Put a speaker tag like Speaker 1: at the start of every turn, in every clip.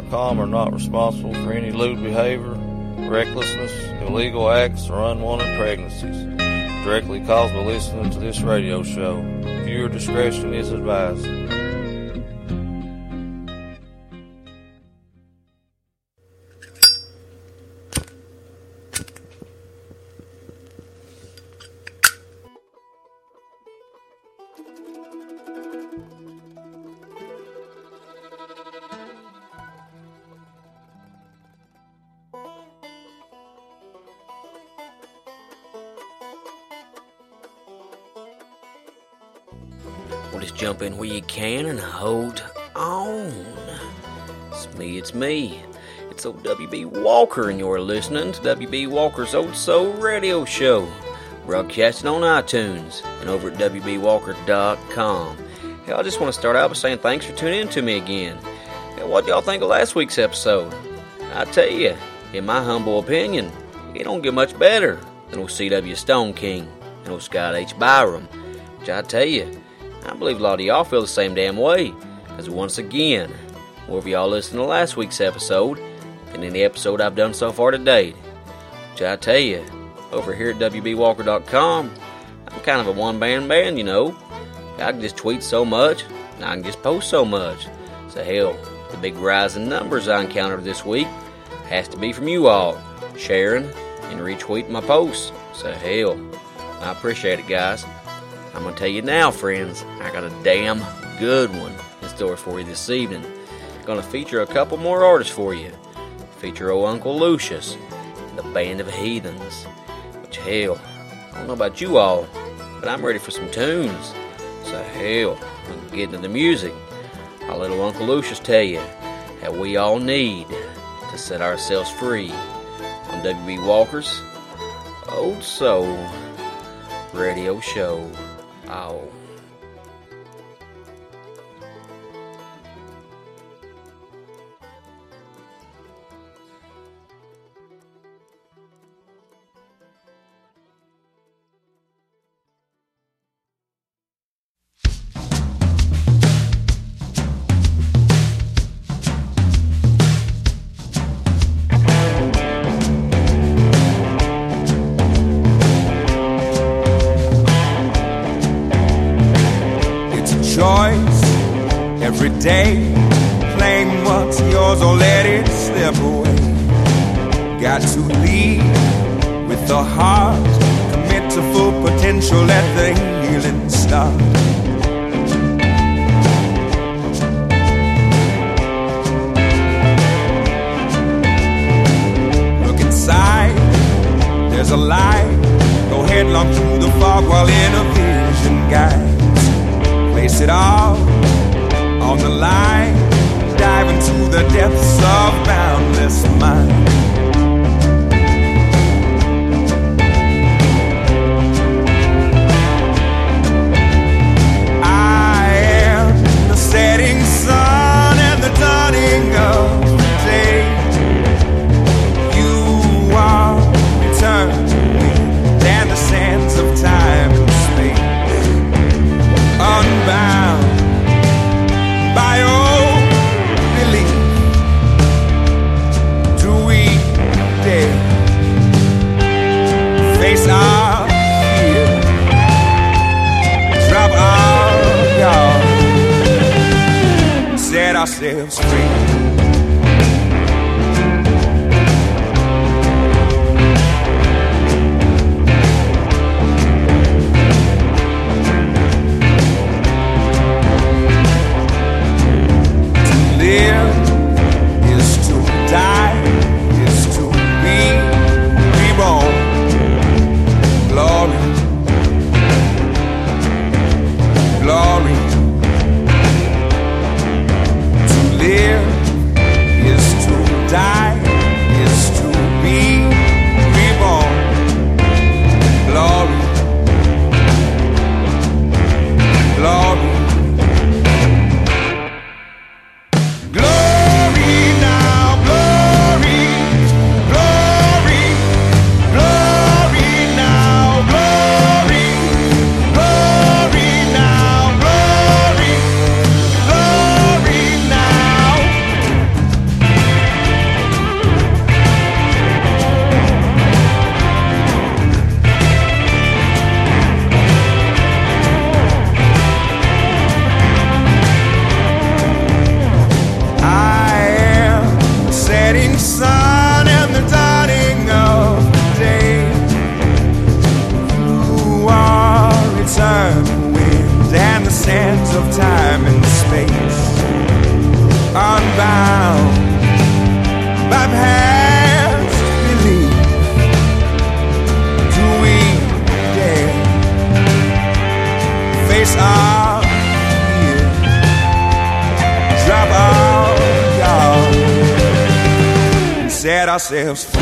Speaker 1: Com are not responsible for any lewd behavior, recklessness, illegal acts, or unwanted pregnancies directly caused by listening to this radio show. Viewer discretion is advised.
Speaker 2: Me, it's old WB Walker, and you're listening to WB Walker's Old Soul Radio Show, broadcasting on iTunes and over at WBWalker.com. Hey, I just want to start out by saying thanks for tuning in to me again. Hey, what do y'all think of last week's episode? I tell you, in my humble opinion, it don't get much better than old C.W. Stoneking and old Scott H. Biram. Which I tell you, I believe a lot of y'all feel the same damn way. Because once again, wherever y'all listened to last week's episode, and any episode I've done so far to date, which I tell you, over here at WBWalker.com, I'm kind of a one man band, you know. I can just tweet so much, and I can just post so much. So, hell, the big rise in numbers I encountered this week has to be from you all, sharing and retweeting my posts. So, hell, I appreciate it, guys. I'm gonna tell you now, friends, I got a damn good one in store for you this evening. Gonna feature a couple more artists for you. Feature old Uncle Lucius, and the Band of Heathens. Which, hell, I don't know about you all, but I'm ready for some tunes. So, hell, we can get into the music. I'll let old Uncle Lucius tell you how we all need to set ourselves free on WB Walker's Old Soul Radio Show. Ow.
Speaker 3: Day. Ourselves free.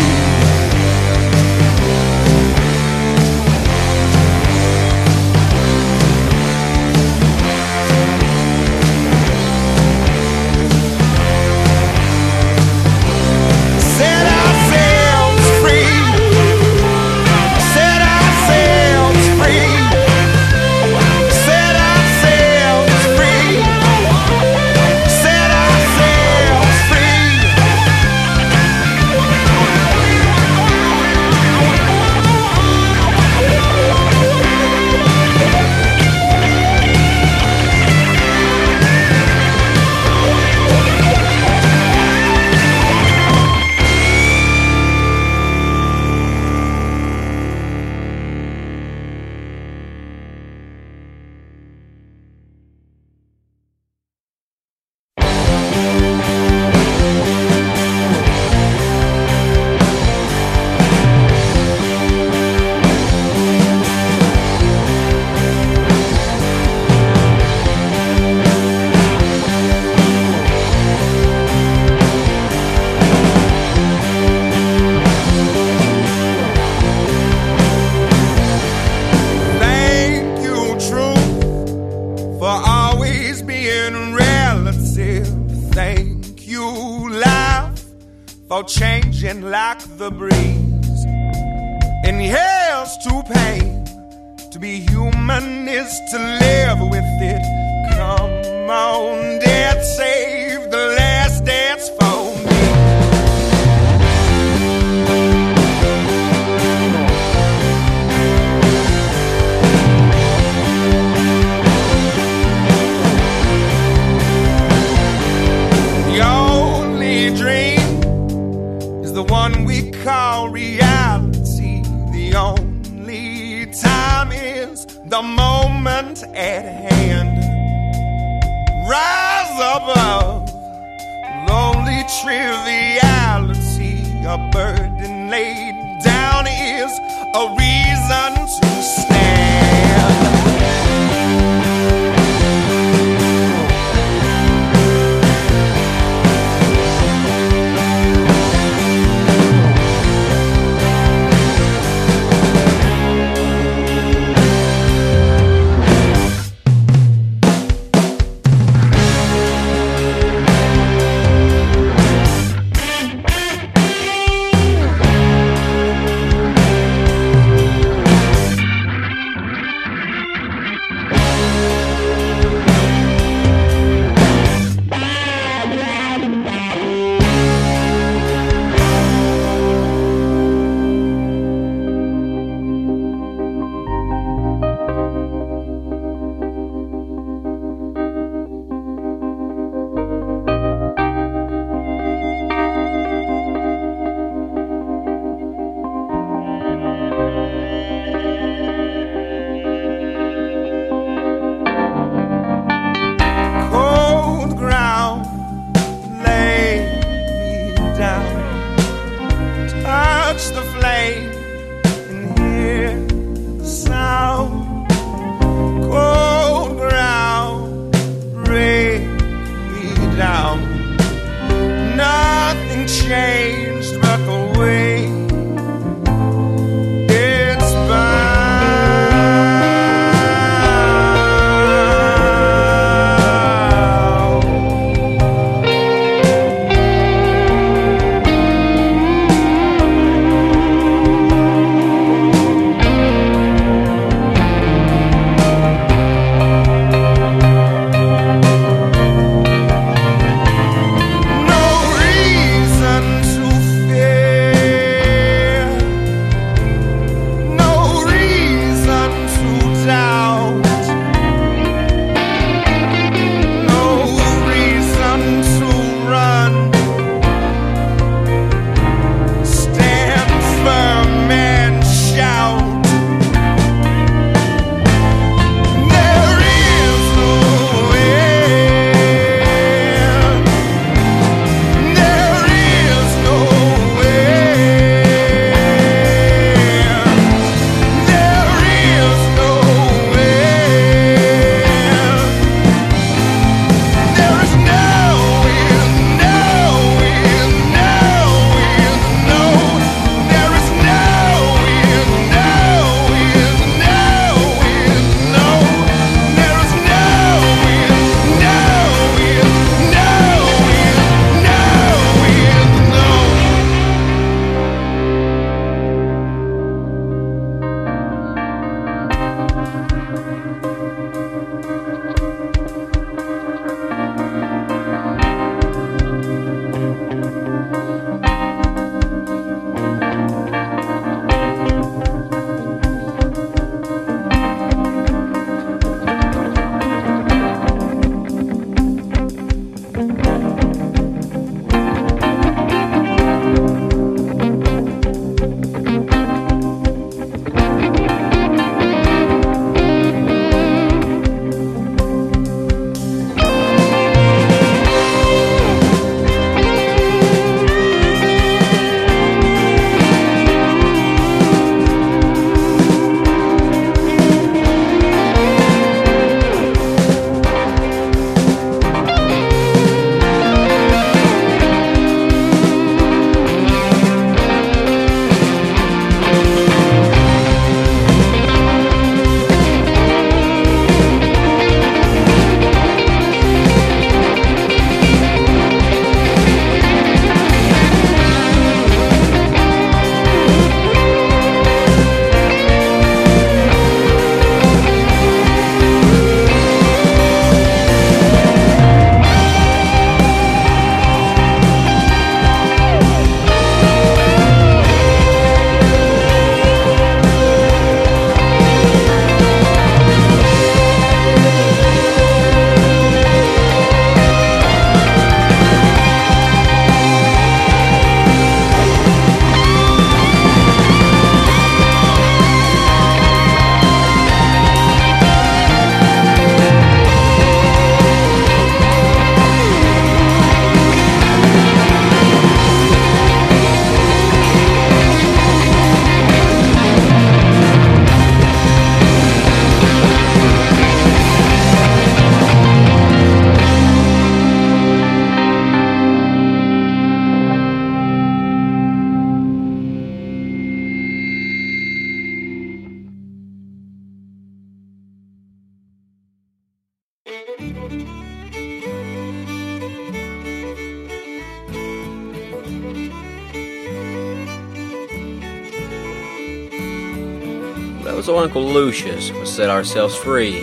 Speaker 2: Uncle Lucius. We set ourselves free,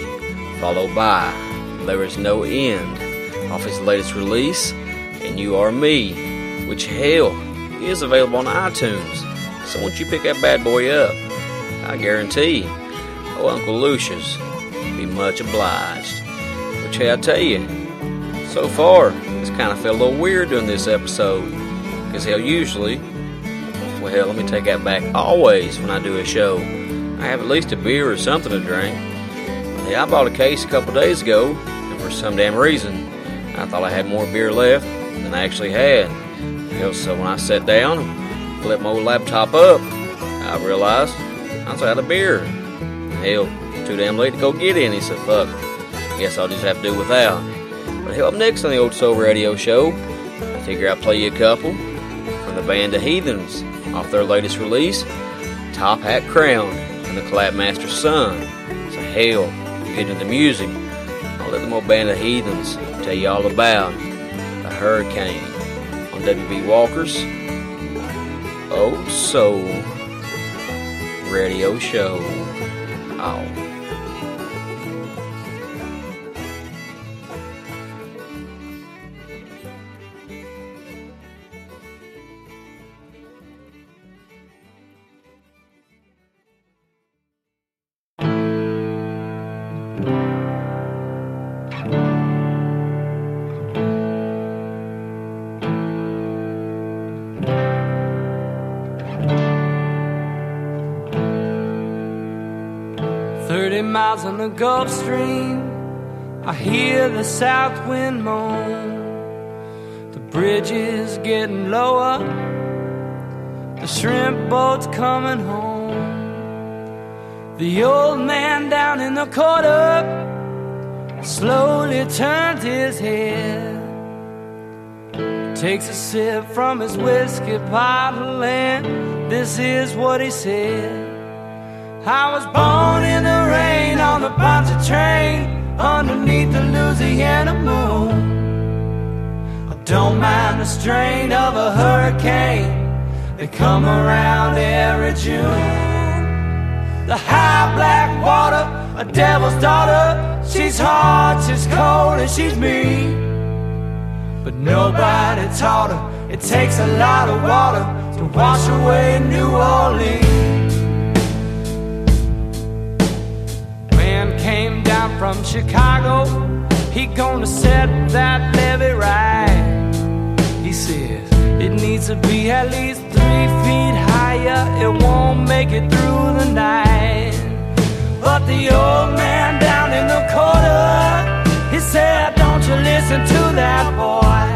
Speaker 2: followed by There Is No End, off his latest release, And You Are Me, which hell is available on iTunes. So once you pick that bad boy up, I guarantee oh Uncle Lucius be much obliged. Which hey, I tell you, so far it's kind of felt a little weird doing this episode, because hell usually well, hell, let me take that back. Always, when I do a show, I have at least a beer or something to drink. Yeah, I bought a case a couple days ago, and for some damn reason, I thought I had more beer left than I actually had. Hell, so when I sat down and flipped my old laptop up, I realized I was out of beer. Hell, too damn late to go get any, so fuck. Guess I'll just have to do without. But hell, up next on the Old Soul Radio Show, I figure I'll play you a couple from the band The Heathens off their latest release, Top Hat Crown the Clapmaster Son. So hell, get into the music. I'll let the old band of heathens tell you all about the hurricane on WB Walker's Old Soul Radio Show. Oh.
Speaker 4: Miles on the Gulf Stream, I hear the south wind moan. The bridge is getting lower, the shrimp boat's coming home. The old man down in the corner slowly turns his head. Takes a sip from his whiskey bottle, and this is what he said. I was born in the rain on the Pontchartrain underneath the Louisiana moon. I don't mind the strain of a hurricane They come around every June. The high black water, a devil's daughter, she's hot, she's cold, and she's mean. But nobody taught her it takes a lot of water to wash away New Orleans. From Chicago. He gonna set that levee right. He says it needs to be at least three feet higher. It won't make it through the night. But the old man down in the corner, he said, Don't you listen to that boy.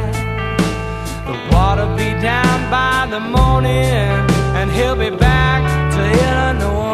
Speaker 4: The water be down by the morning, and he'll be back to Illinois.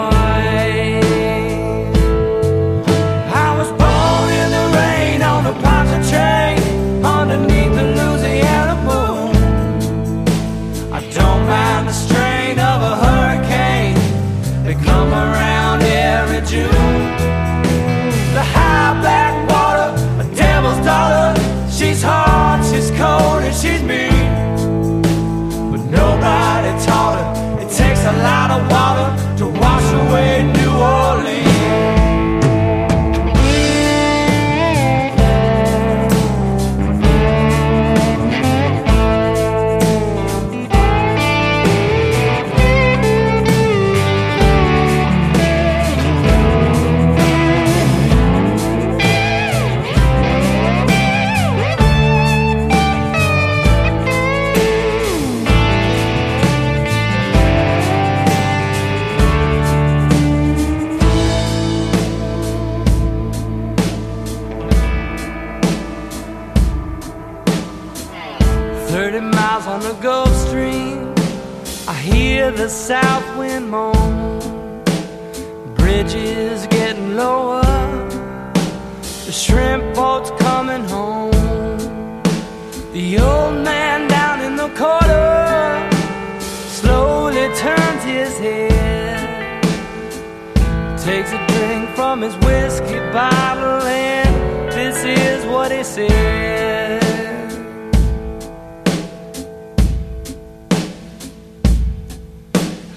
Speaker 4: His whiskey bottle, and this is what he said.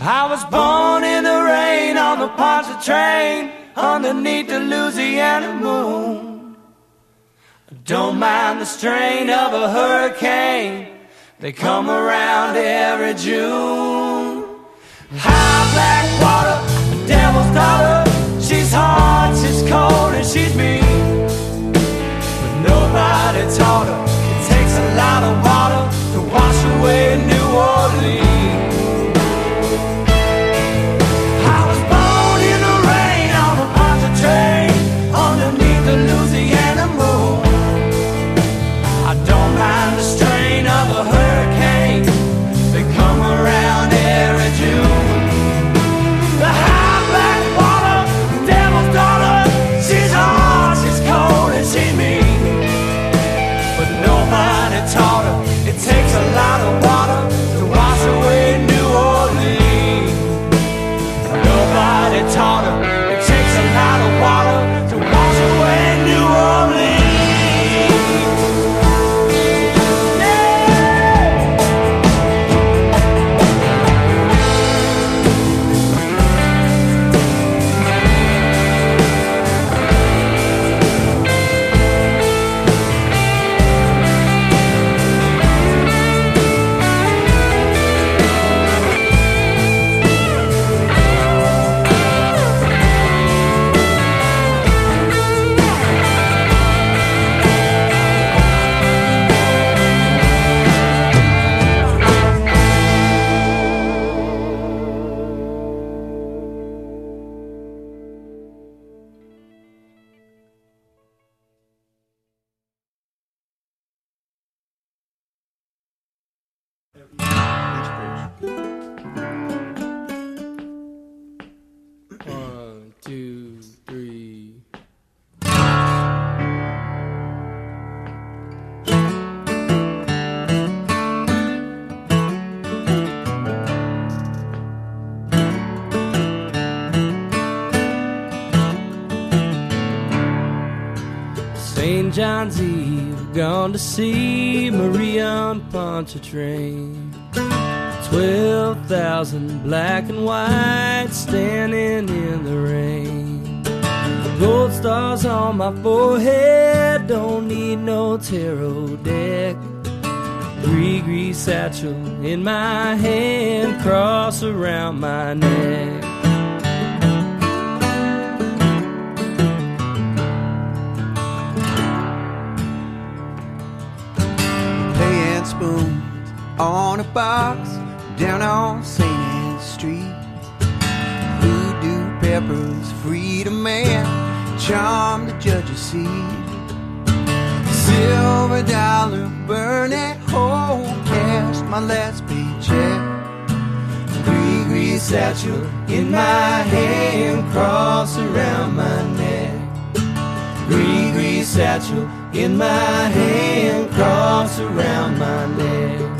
Speaker 4: I was born in the rain on the Pontchartrain underneath the Louisiana moon. Don't mind the strain of a hurricane, they come around every June. High black water, devil's daughter, cold, and she's mean. But nobody taught her it takes a lot of water to wash away
Speaker 5: See Maria on Pontchartrain. Twelve thousand black and white standing in the rain. Gold stars on my forehead, don't need no tarot deck. Gree satchel in my hand, cross around my neck.
Speaker 6: Spoons on a box down on St. Anne Street. Voodoo peppers freed a man, charmed the judge's seat. Silver dollar burning hole, cashed my last paycheck. Gree satchel in my hand, cross around my neck. Gree satchel in my hand, cross around my neck.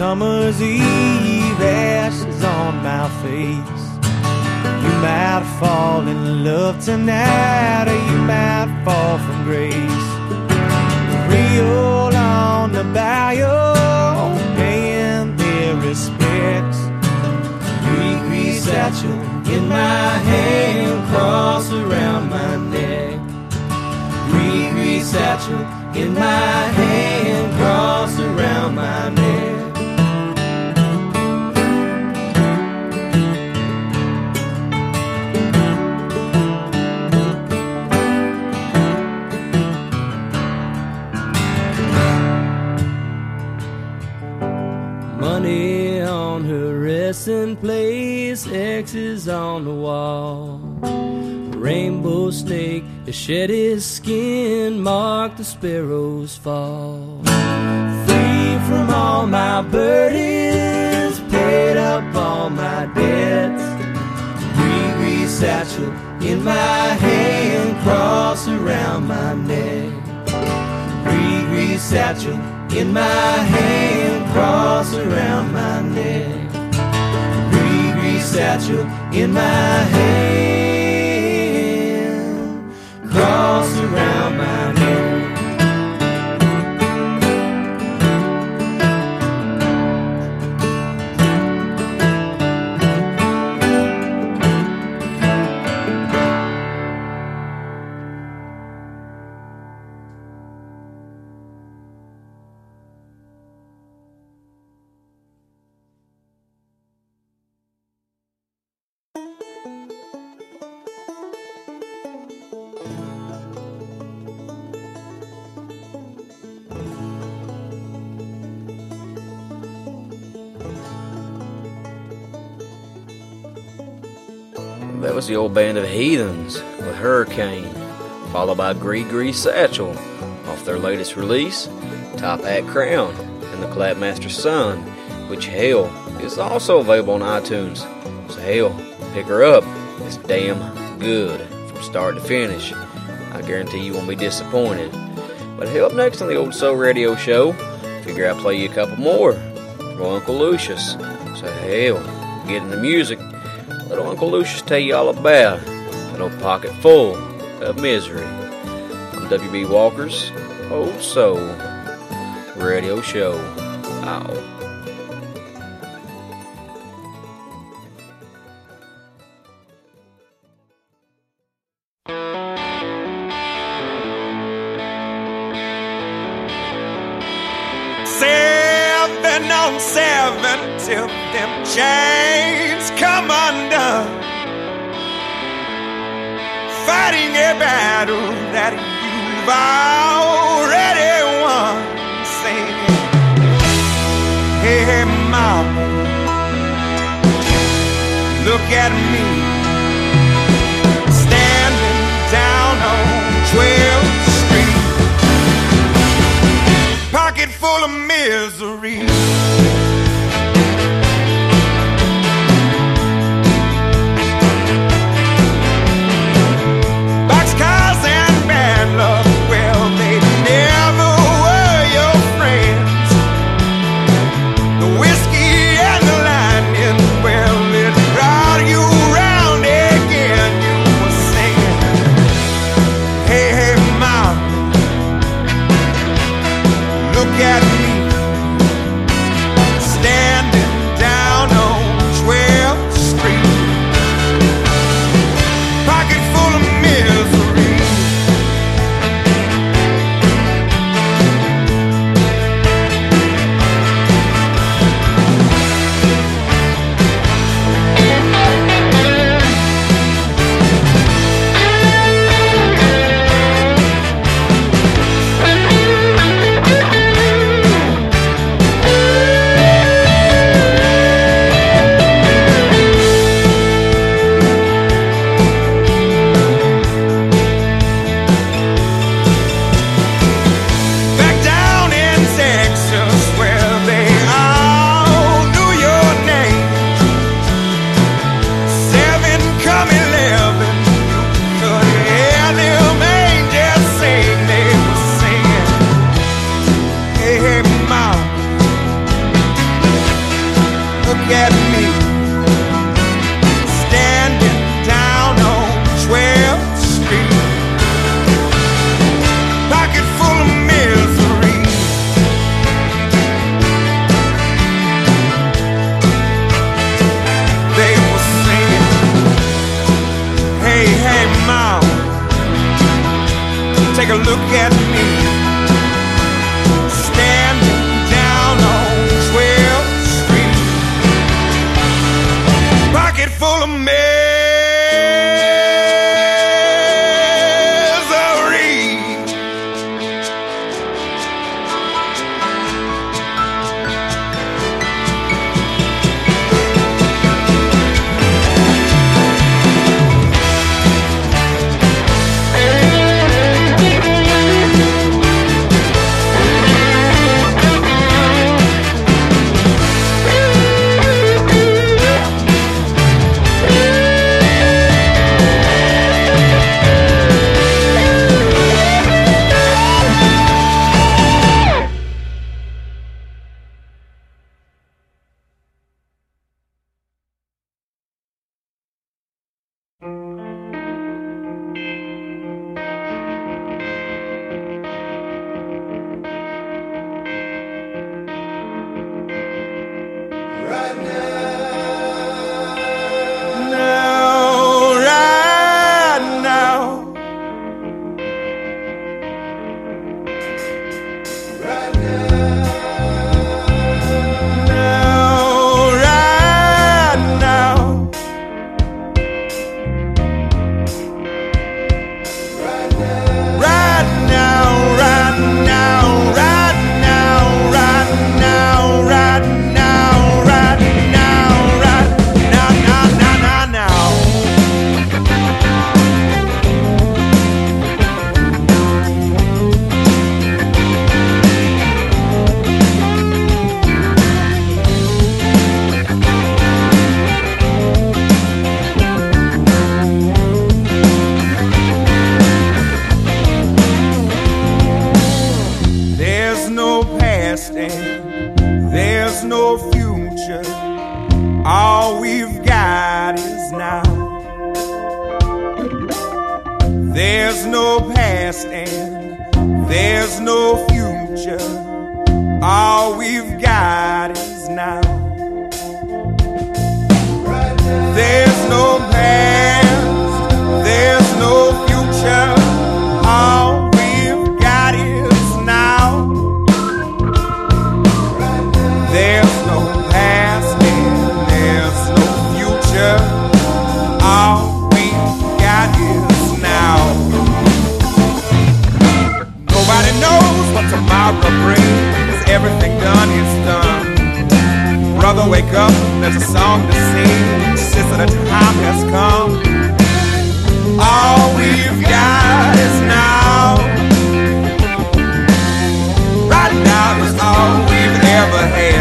Speaker 4: On Midsummer's Eve, ashes on my face. You might fall in love tonight, or you might fall from grace. Real on the bayou, paying their respects. Gree satchel in my hand, cross around my neck. Gree satchel in my hand, cross around my neck.
Speaker 5: And place, X's on the wall. Rainbow snake has shed his skin, mark the sparrow's fall. Free from all my burdens, paid up all my debts. Green satchel in my hand, cross around my neck. Green satchel in my hand, cross around my neck. Satchel in my hand, cross around my
Speaker 2: the old band of heathens with Hurricane, followed by Gris-Gris Satchel off their latest release, Top Hat Crown, and the Clapmaster Son, which hell is also available on iTunes. So hell, pick her up. It's damn good from start to finish. I guarantee you won't be disappointed. But hell, up next on the Old Soul Radio Show, figure I'll play you a couple more from Uncle Lucius. So hell, get in the music. Uncle Lucius tell you all about an old pocket full of misery. I'm WB Walker's Old Soul Radio Show. Ow.
Speaker 3: Already won. Singing, hey, hey, mama, look at me. Take a look at me. Standing down on 12th Street, pocket full of All we've got is now. There's no past and there's no future. All we've got is now. There's no past. Wake up, there's a song to sing. Sister, the time has come. All we've got is now. Right now is all we've ever had.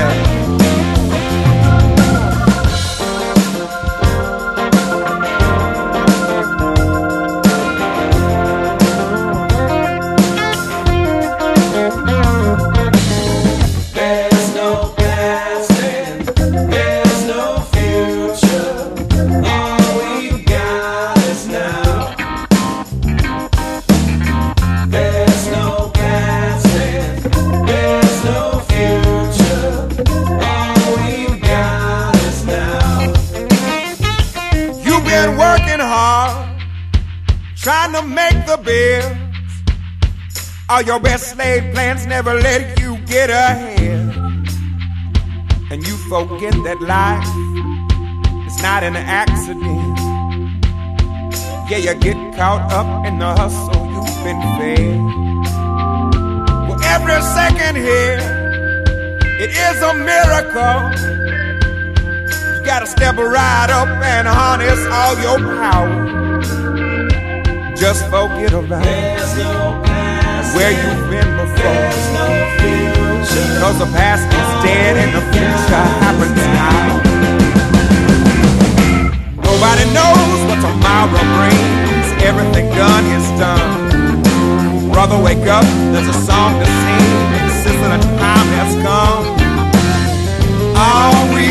Speaker 4: All
Speaker 3: your best laid plans never let you get ahead. And you forget that life is not an accident. Yeah, you get caught up in the hustle you've been fed. Well, every second here, it is a miracle. You gotta step right up and harness all your power. Just forget about
Speaker 4: past,
Speaker 3: where you've been before. Cause the past is dead and the future happens now. Nobody knows what tomorrow brings. Everything done is done. Brother, wake up, there's a song to sing. Sister, the time has come. All we've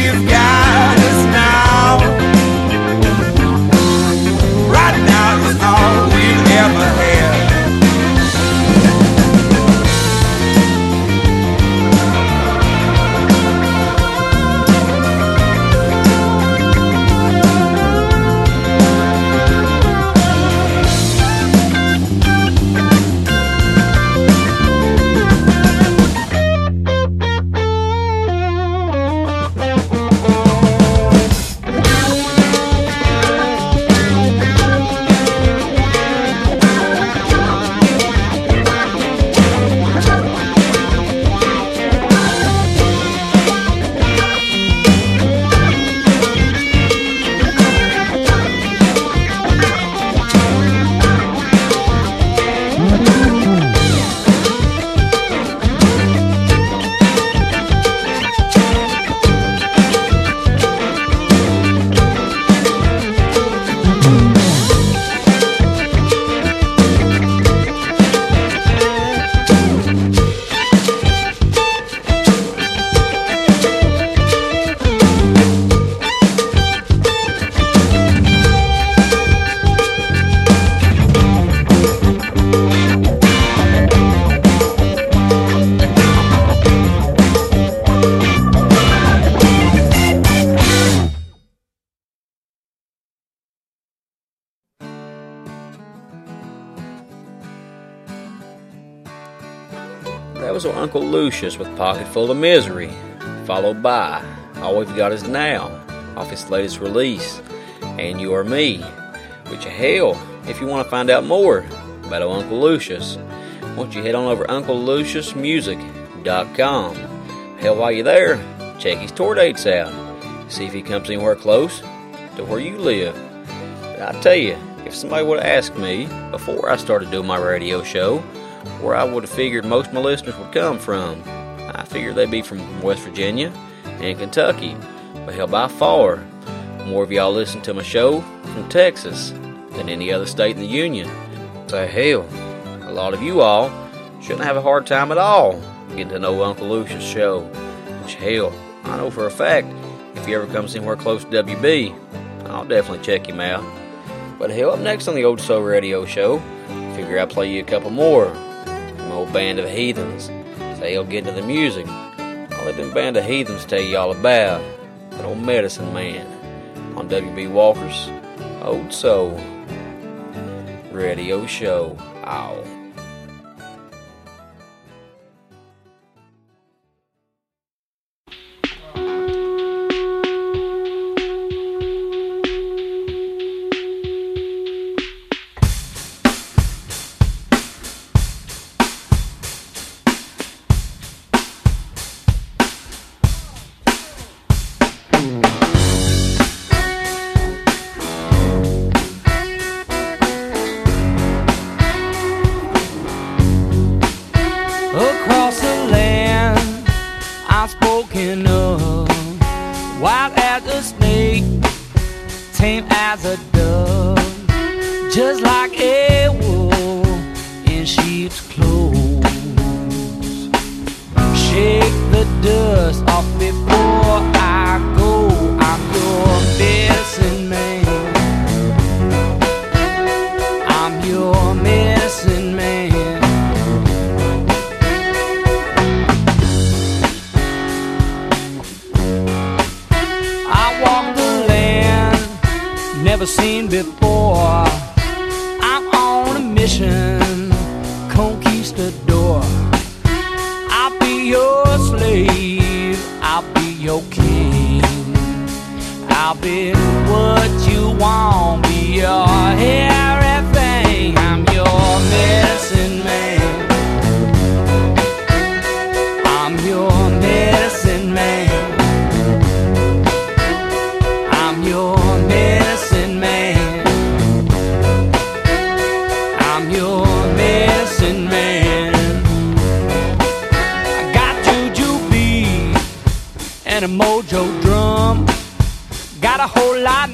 Speaker 2: Pocket Full of Misery, followed by All We've Got Is Now, off his latest release, And You Are Me. Which, hell, if you want to find out more about Uncle Lucius, why don't you head on over to UncleLuciusMusic.com. Hell, while you're there, check his tour dates out. See if he comes anywhere close to where you live. But I tell you, if somebody would have asked me before I started doing my radio show where I would have figured most of my listeners would come from, I figured they'd be from West Virginia and Kentucky. But hell, by far, more of y'all listen to my show from Texas than any other state in the Union. So hell, a lot of you all shouldn't have a hard time at all getting to know Uncle Lucius' show. Which hell, I know for a fact, if he ever comes anywhere close to WB, I'll definitely check him out. But hell, up next on the Old Soul Radio Show, Figure I'll play you a couple more from old band of heathens. They'll get into the music. I'll let them band of heathens tell you all about that old medicine man on WB Walker's Old Soul Radio Show. Ow.
Speaker 4: Never seen before. I'm on a mission, conquistador. I'll be your slave, I'll be your king. I'll be what you want, be your everything. Whole lot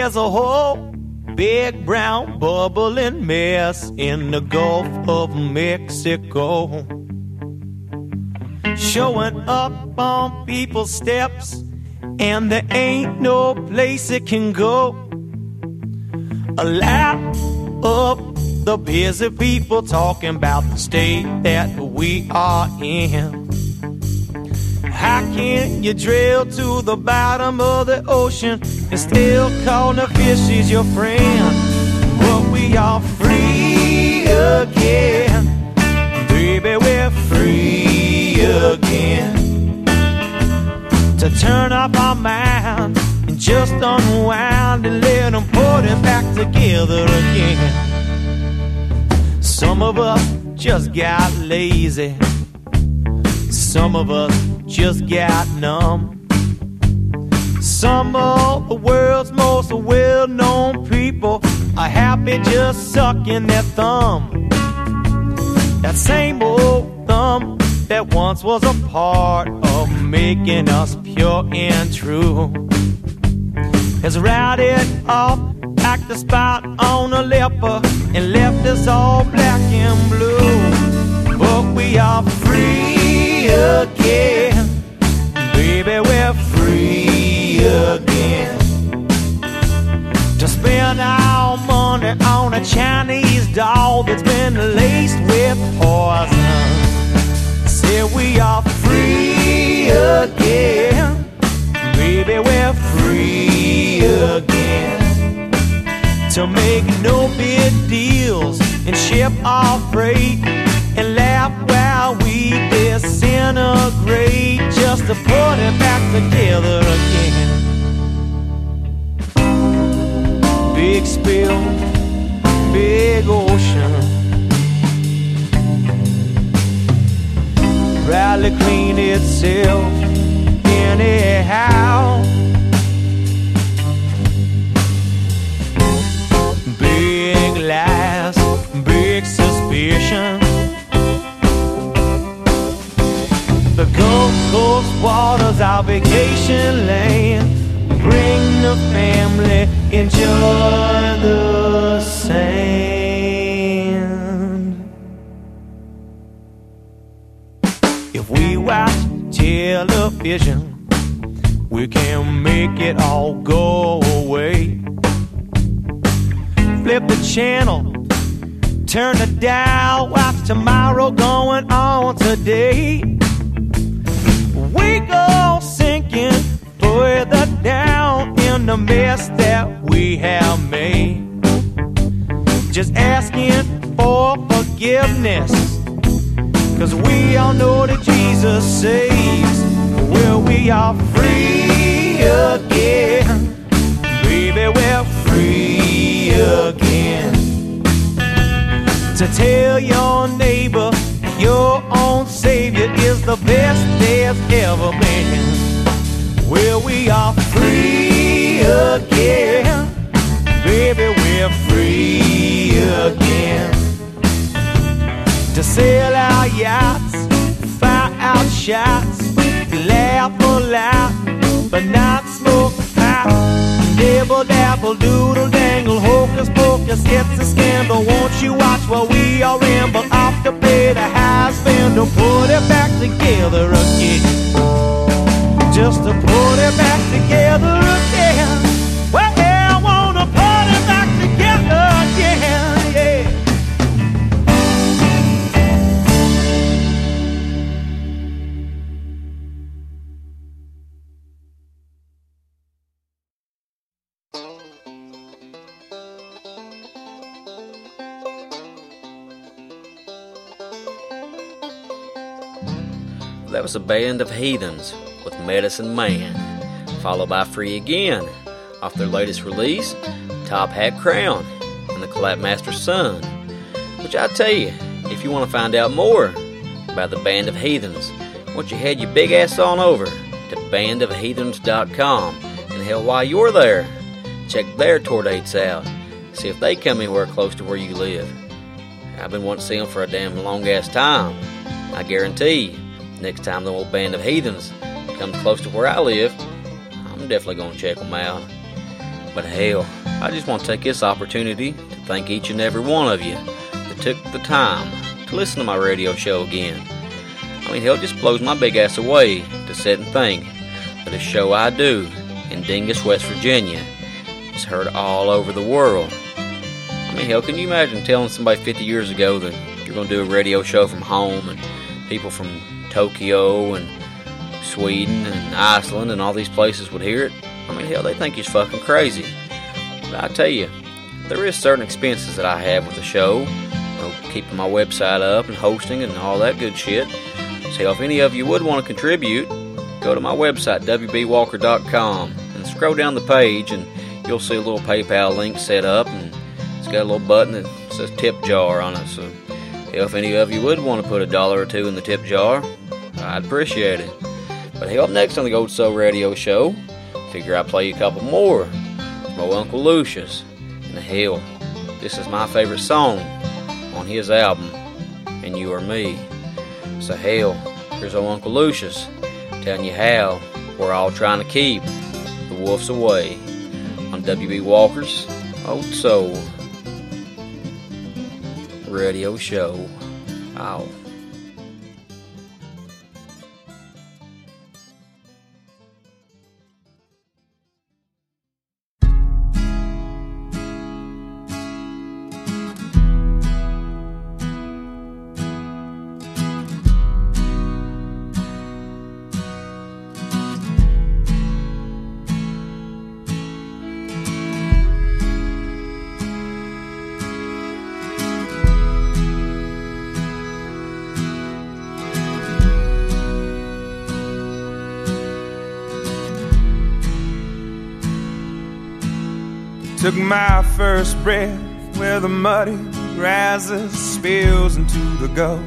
Speaker 7: There's a whole big brown bubbling mess in the Gulf of Mexico. Showing up on people's steps, and there ain't no place it can go. A lap up the busy people talking about the state that we are in. How can you drill to the bottom of the ocean and still call the fishes your friend? But we are free again. Baby, we're free again. To turn up our minds and just unwind and let them put it back together again. Some of us just got lazy. Some of us just got numb. Some of the world's most well known people are happy just sucking their thumb. That same old thumb that once was a part of making us pure and true has routed off like the spot on a leper and left us all black and blue. But we are free again, baby, we're free again. To spend our money on a Chinese doll that's been laced with poison. Say we are free again, baby, we're free again to make no big deals and ship our freight and laugh we disintegrate just to put it back together again. Big spill, big ocean. Rally clean itself anyhow. Big lies, big suspicion. Gulf Coast waters, our vacation land. Bring the family, enjoy the sand. If we watch television, we can make it all go away flip the channel, turn the dial, watch tomorrow going on today. We go sinking further down in the mess that we have made. Just asking for forgiveness, cause we all know that Jesus saves. Well, we are free again, baby, we're free again. To tell your neighbor your own Savior is the best there's ever been. Well, we are free again, baby, we're free again. To sail our yachts, fire out shots, laugh aloud, but not smoke pot. Dibble dabble doodle dangle hocus pocus it's a scandal. Won't you watch while we all ramble? Off to pay the high spender put it back together again. Just to put it back together again
Speaker 2: was a band of heathens with Medicine Man, followed by Free Again off their latest release, Top Hat Crown and the Clapmaster's Son. Which I tell you, if you want to find out more about the Band of Heathens, don't you head your big ass on over to bandofheathens.com and hell, while you're there, check their tour dates out. See if they come anywhere close to where you live. I've been wanting to see them for a damn long ass time. I guarantee you, next time the old band of heathens comes close to where I live, I'm definitely going to check them out. But hell, I just want to take this opportunity to thank each and every one of you that took the time to listen to my radio show again. I mean, hell, just blows my big ass away to sit and think that a show I do in Dingess, West Virginia is heard all over the world. I mean, hell, can you imagine telling somebody 50 years ago that you're going to do a radio show from home and people from Tokyo and Sweden and Iceland and all these places would hear it? I mean, hell, they think he's fucking crazy. But I tell you, there is certain expenses that I have with the show, you know, keeping my website up and hosting and all that good shit. So if any of you would want to contribute, go to my website, wbwalker.com, and scroll down the page, and you'll see a little PayPal link set up, and it's got a little button that says tip jar on it. So if any of you would want to put a dollar or two in the tip jar, I'd appreciate it. But hey, up next on the Old Soul Radio Show, figure I'd play you a couple more from my Uncle Lucius. And hell, this is my favorite song on his album, And You Are Me. So hell, here's old Uncle Lucius telling you how we're all trying to keep the wolves away on WB Walker's Old Soul Radio Show. Ow.
Speaker 3: Took my first breath where the muddy rises spills into the Gulf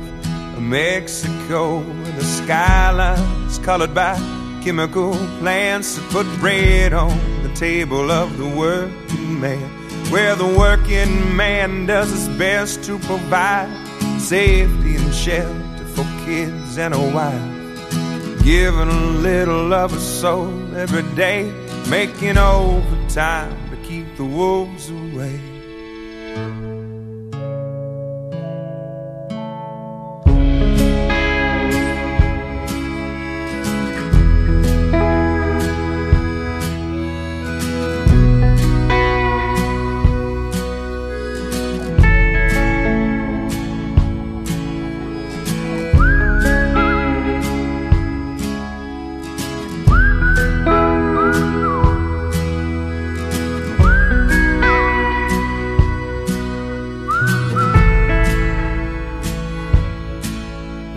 Speaker 3: of Mexico, where the skyline's colored by chemical plants that put bread on the table of the working man, where the working man does his best to provide safety and shelter for kids and a wife, giving a little of a soul every day, making overtime the wolves away.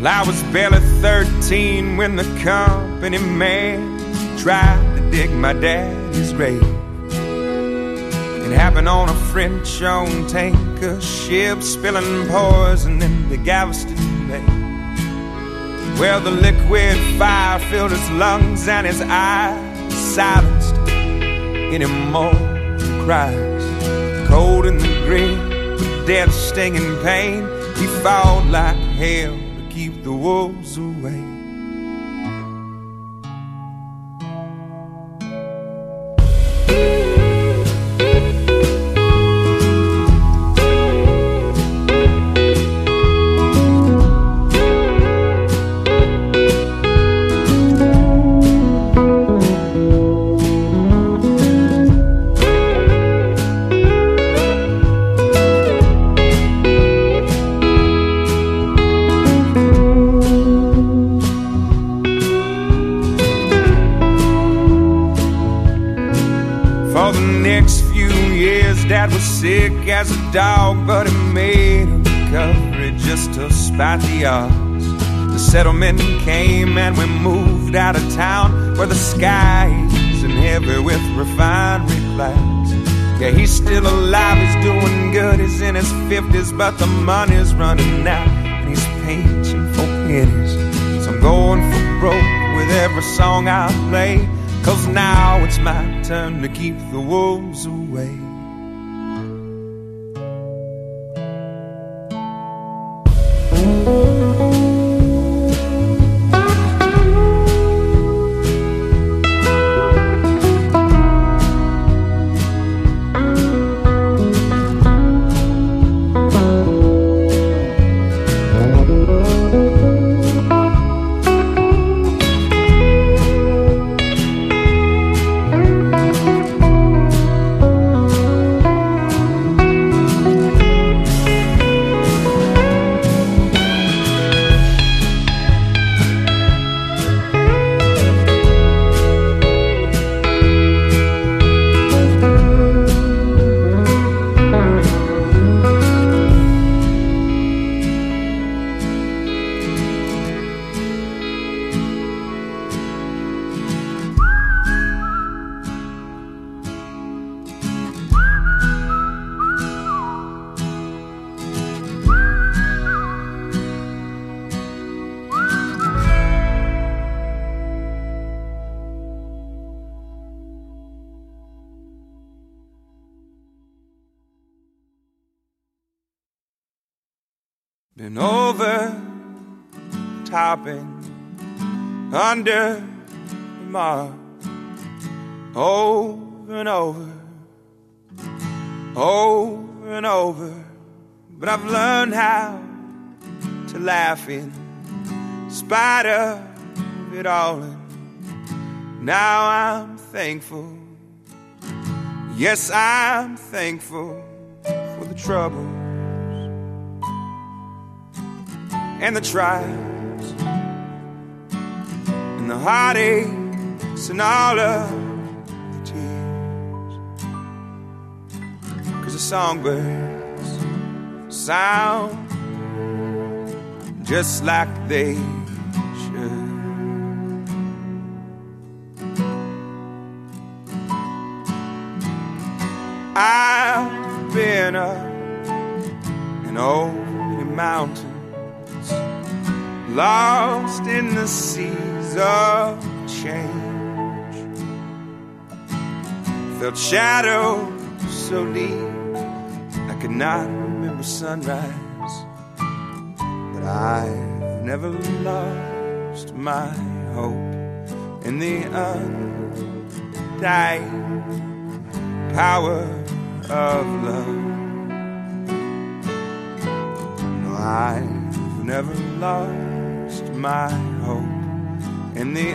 Speaker 3: Well, I was barely 13 when the company man tried to dig my daddy's grave. It happened on a French owned tanker ship spilling poison in the Galveston Bay. Where the liquid fire filled his lungs and his eyes silenced any more cries. Cold in the grave, with death stinging pain, he fought like hell wolves away. Dog, but he made a recovery just to spite the odds. The settlement came and we moved out of town where the sky isn't heavy with refinery clouds. Yeah, he's still alive, he's doing good, he's in his 50s, but the money's running out and he's pinching for pennies. So I'm going for broke with every song I play. Cause now it's my turn to keep the wolves away. To laugh in spite of it all. And now I'm thankful. Yes, I'm thankful for the troubles and the trials and the heartaches and all of the tears. Cause the songbirds sound just like they should. I've been up and over the mountains, lost in the seas of change. Felt shadows so deep I could not remember sunrise, I've never lost my hope in the undying power of love. No, I've never lost my hope in the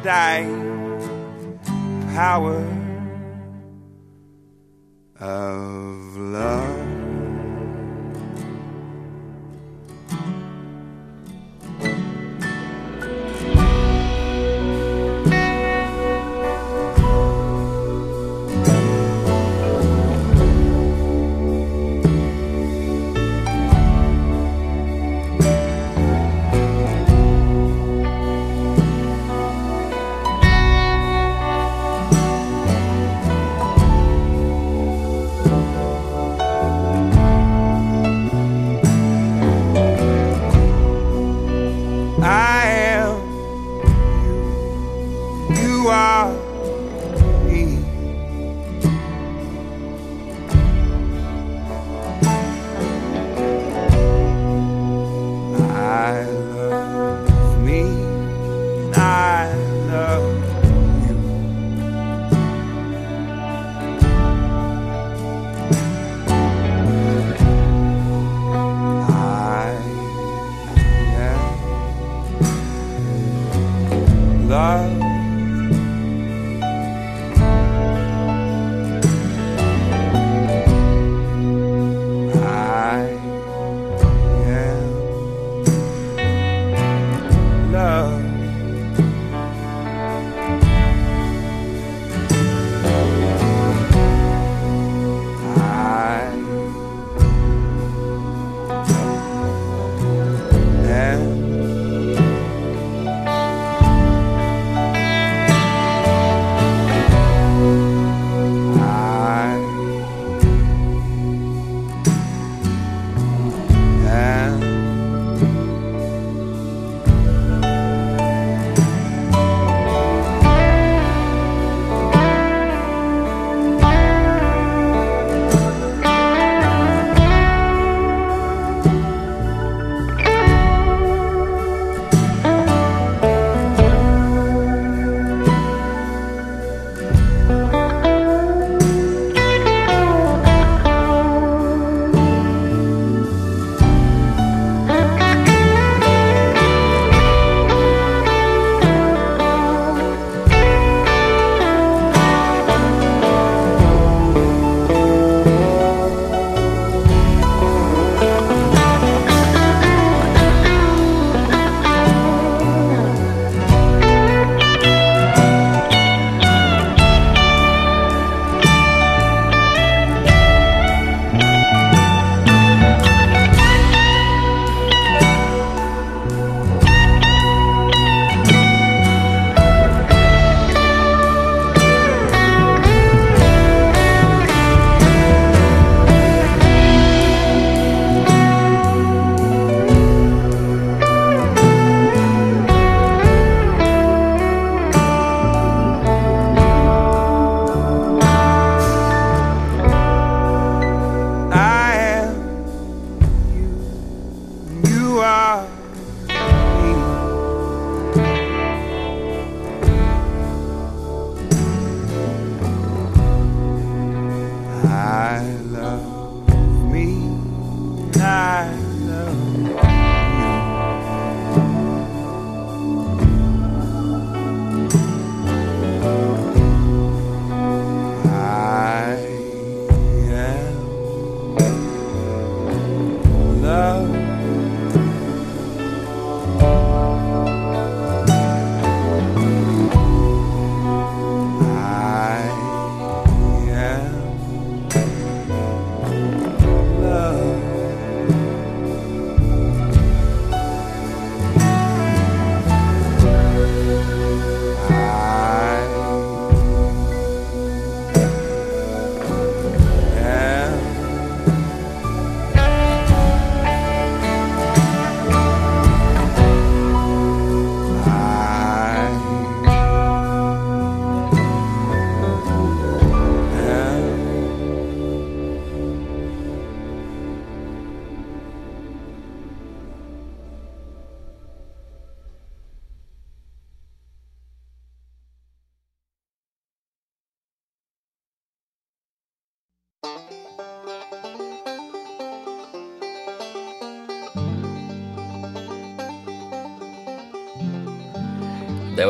Speaker 3: undying power of love.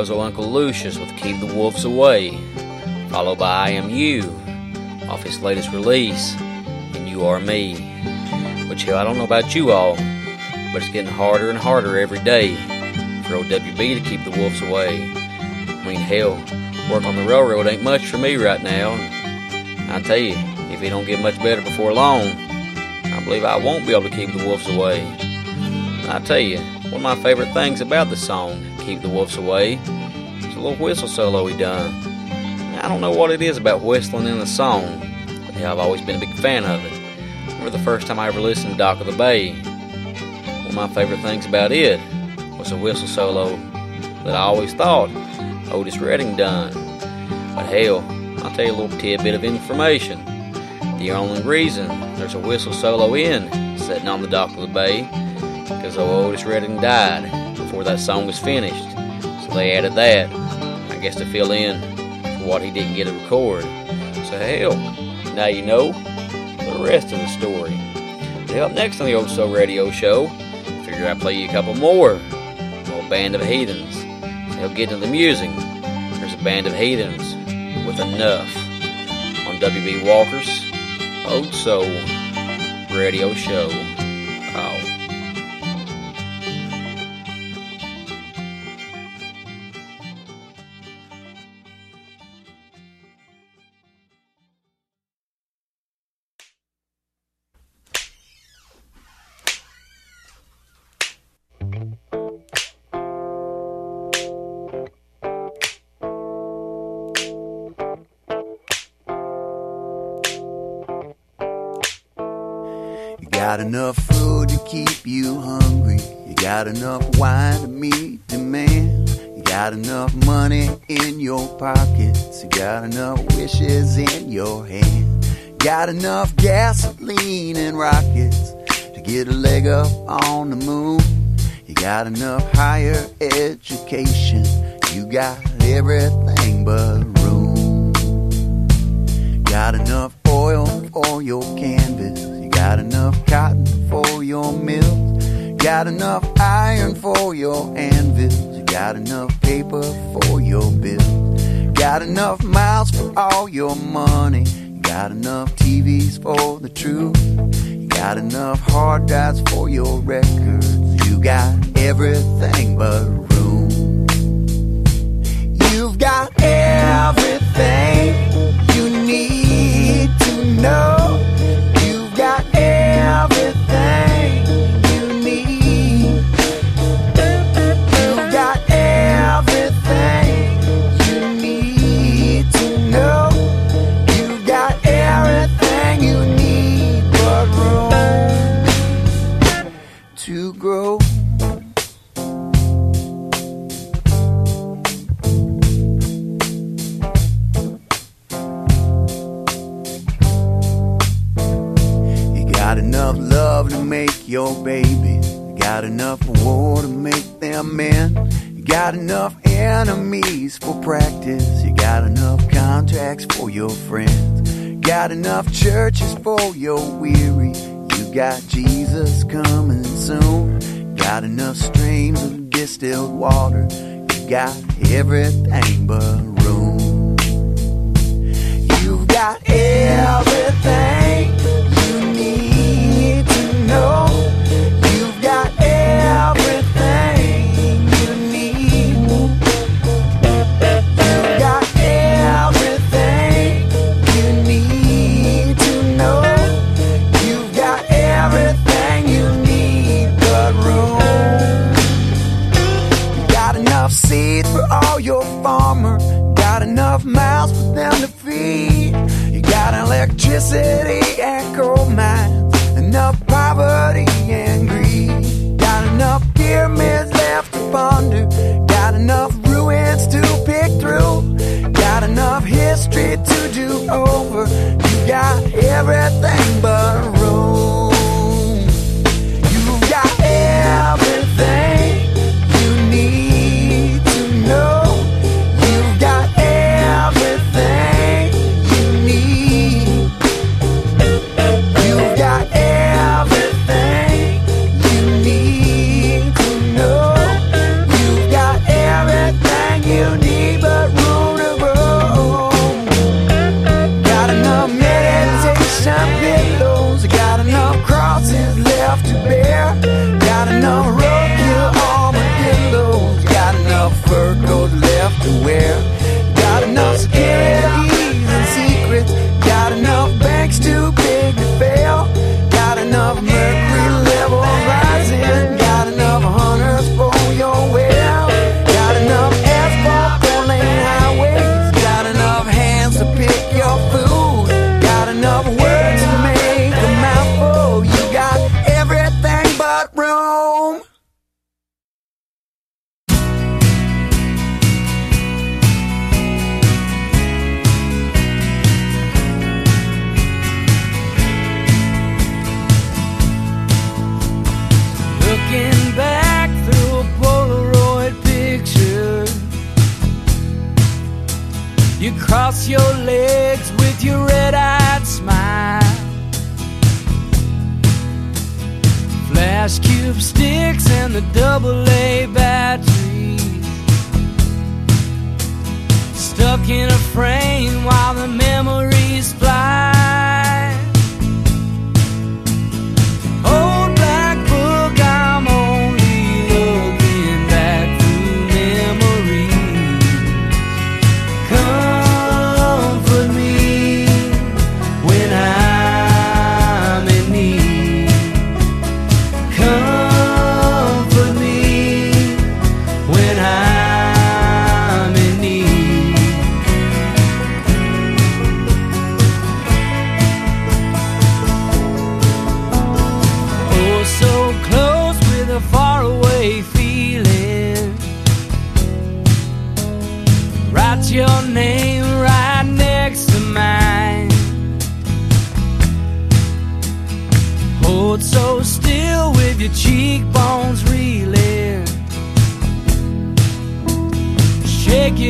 Speaker 2: Was Uncle Lucius with Keep the Wolves Away, followed by I Am You off his latest release, And You Are Me. Which, hell, I don't know about you all, but it's getting harder and harder every day for OWB to keep the wolves away. I mean, hell, work on the railroad ain't much for me right now. I tell you, if it don't get much better before long, I believe I won't be able to keep the wolves away. I tell you, one of my favorite things about the song, Keep the Wolves Away, is a little whistle solo he done. I don't know what it is about whistling in a song, but yeah, I've always been a big fan of it. Remember the first time I ever listened to Dock of the Bay. One of my favorite things about it was a whistle solo that I always thought Otis Redding done. But hell, I'll tell you a little tidbit of information. The only reason there's a whistle solo in sitting on the dock of the bay because old Otis Redding died before that song was finished. They added that, I guess to fill in for what he didn't get to record. So hell, now you know the rest of the story. Well, next on the Old Soul Radio Show, figure I'd play you a couple more. Old Band of Heathens. He'll get into the music. There's a Band of Heathens with Enough on WB Walker's Old Soul Radio Show.
Speaker 6: Got enough wine to meet demand. You got enough money in your pockets. You got enough wishes in your hand. Got enough gasoline and rockets to get a leg up on the moon. You got enough higher education. You got everything but room. Got enough oil for your canvas. You got enough cotton for your mills. Got enough iron for your anvils. You got enough paper for your bills. Got enough miles for all your money. Got enough TVs for the truth. You got enough hard drives for your records. You got everything but room. You've got everything you need to know. got enough enemies for practice. You got enough contracts for your friends. Got enough churches for your weary. You got Jesus coming soon. Got enough streams of distilled water. You got everything but room. You've got everything you need to know. City echo mine. Enough poverty and greed. Got enough pyramids left to ponder. Got enough ruins to pick through. Got enough history to do over. You got everything but.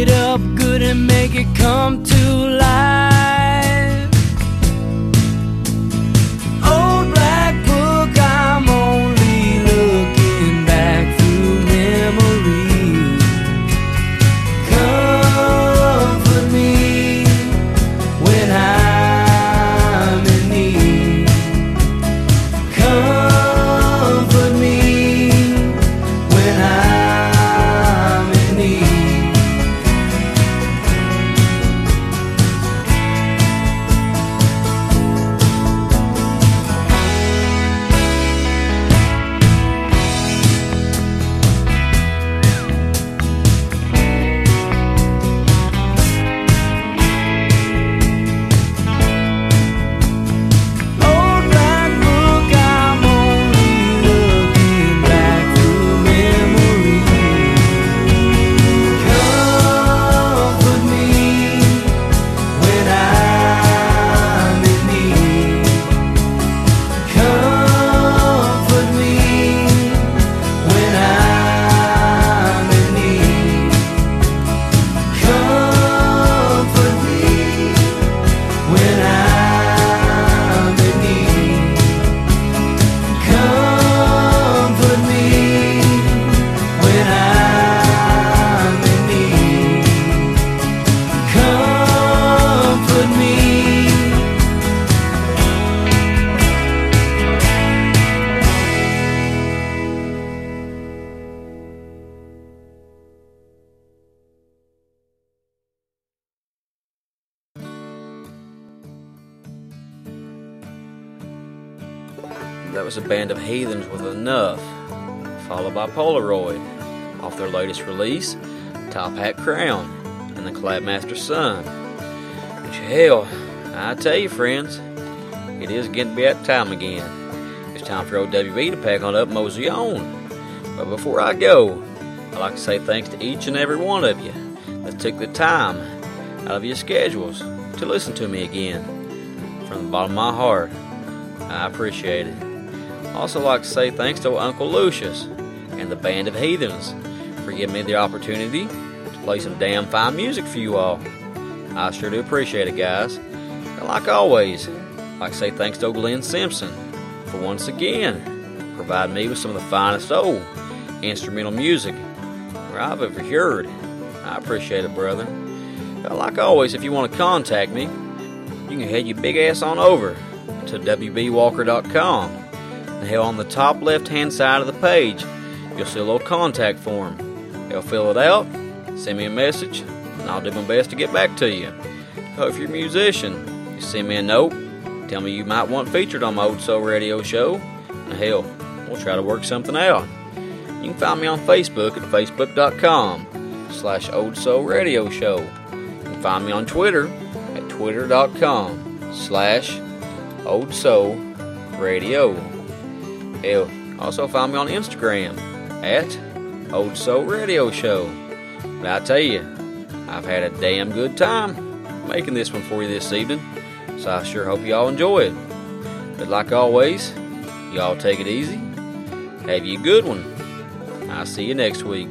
Speaker 4: it up good and make it come to life.
Speaker 2: That was a band of heathens with enough, followed by Polaroid, off their latest release, Top Hat Crown, and the Clapmaster Son. Which, hell, I tell you, friends, it is getting to be that time again. It's time for OWB to pack on up mosey on. But before I go, I'd like to say thanks to each and every one of you that took the time out of your schedules to listen to me again. From the bottom of my heart, I appreciate it. Also, like to say thanks to Uncle Lucius and the Band of Heathens for giving me the opportunity to play some damn fine music for you all. I sure do appreciate it, guys. And like always, I'd like to say thanks to Glenn Simpson for once again providing me with some of the finest old instrumental music I've ever heard. I appreciate it, brother. But like always, if you want to contact me, you can head your big ass on over to WBWalker.com. Hell, on the top left hand side of the page, you'll see a little contact form. You'll fill it out, send me a message, and I'll do my best to get back to you. If you're a musician, you send me a note, tell me you might want featured on my Old Soul Radio show, and hell, we'll try to work something out. You can find me on Facebook at facebook.com slash Old Soul Radio Show. You can find me on Twitter at twitter.com slash Old Soul Radio. Hell, also find me on Instagram at Old Soul Radio Show. But I tell you, I've had a damn good time making this one for you this evening, so I sure hope y'all enjoy it. But like always, y'all take it easy. Have you a good one. I'll see you next week.